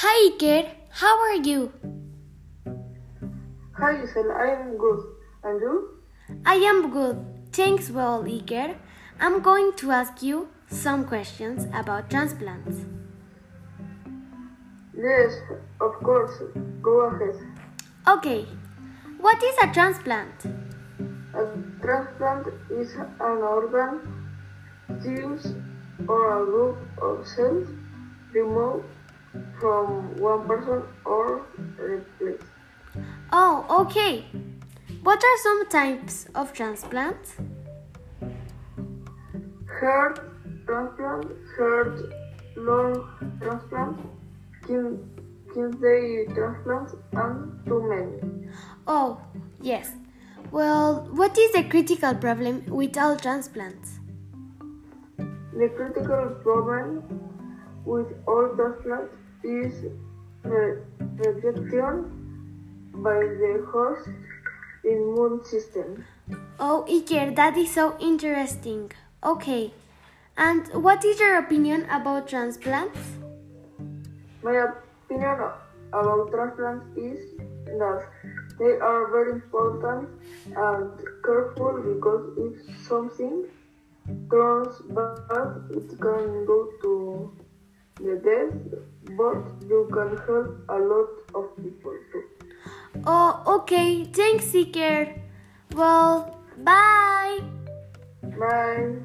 Hi Iker, how are you? Hi Giselle, I am good. And you? I am good. Thanks well, Iker. I'm going to ask you some questions about transplants. Yes, of course. Go ahead. Okay, what is a transplant? A transplant is an organ, tissue, or a group of cells removed from one person or replaced. Oh, okay. What are some types of transplants? Heart transplant, heart lung transplant, kidney transplant, and too many. Oh, yes. Well, what is the critical problem with all transplants? The critical problem with all transplants is re- rejection by the host immune system. Oh, Iker, that is so interesting. Okay. And what is your opinion about transplants? My opinion about transplants is that they are very important and careful because if something turns bad, it can go to the death, but you can help a lot of people too. Oh, okay. Thanks, Iker. Well, bye. Bye.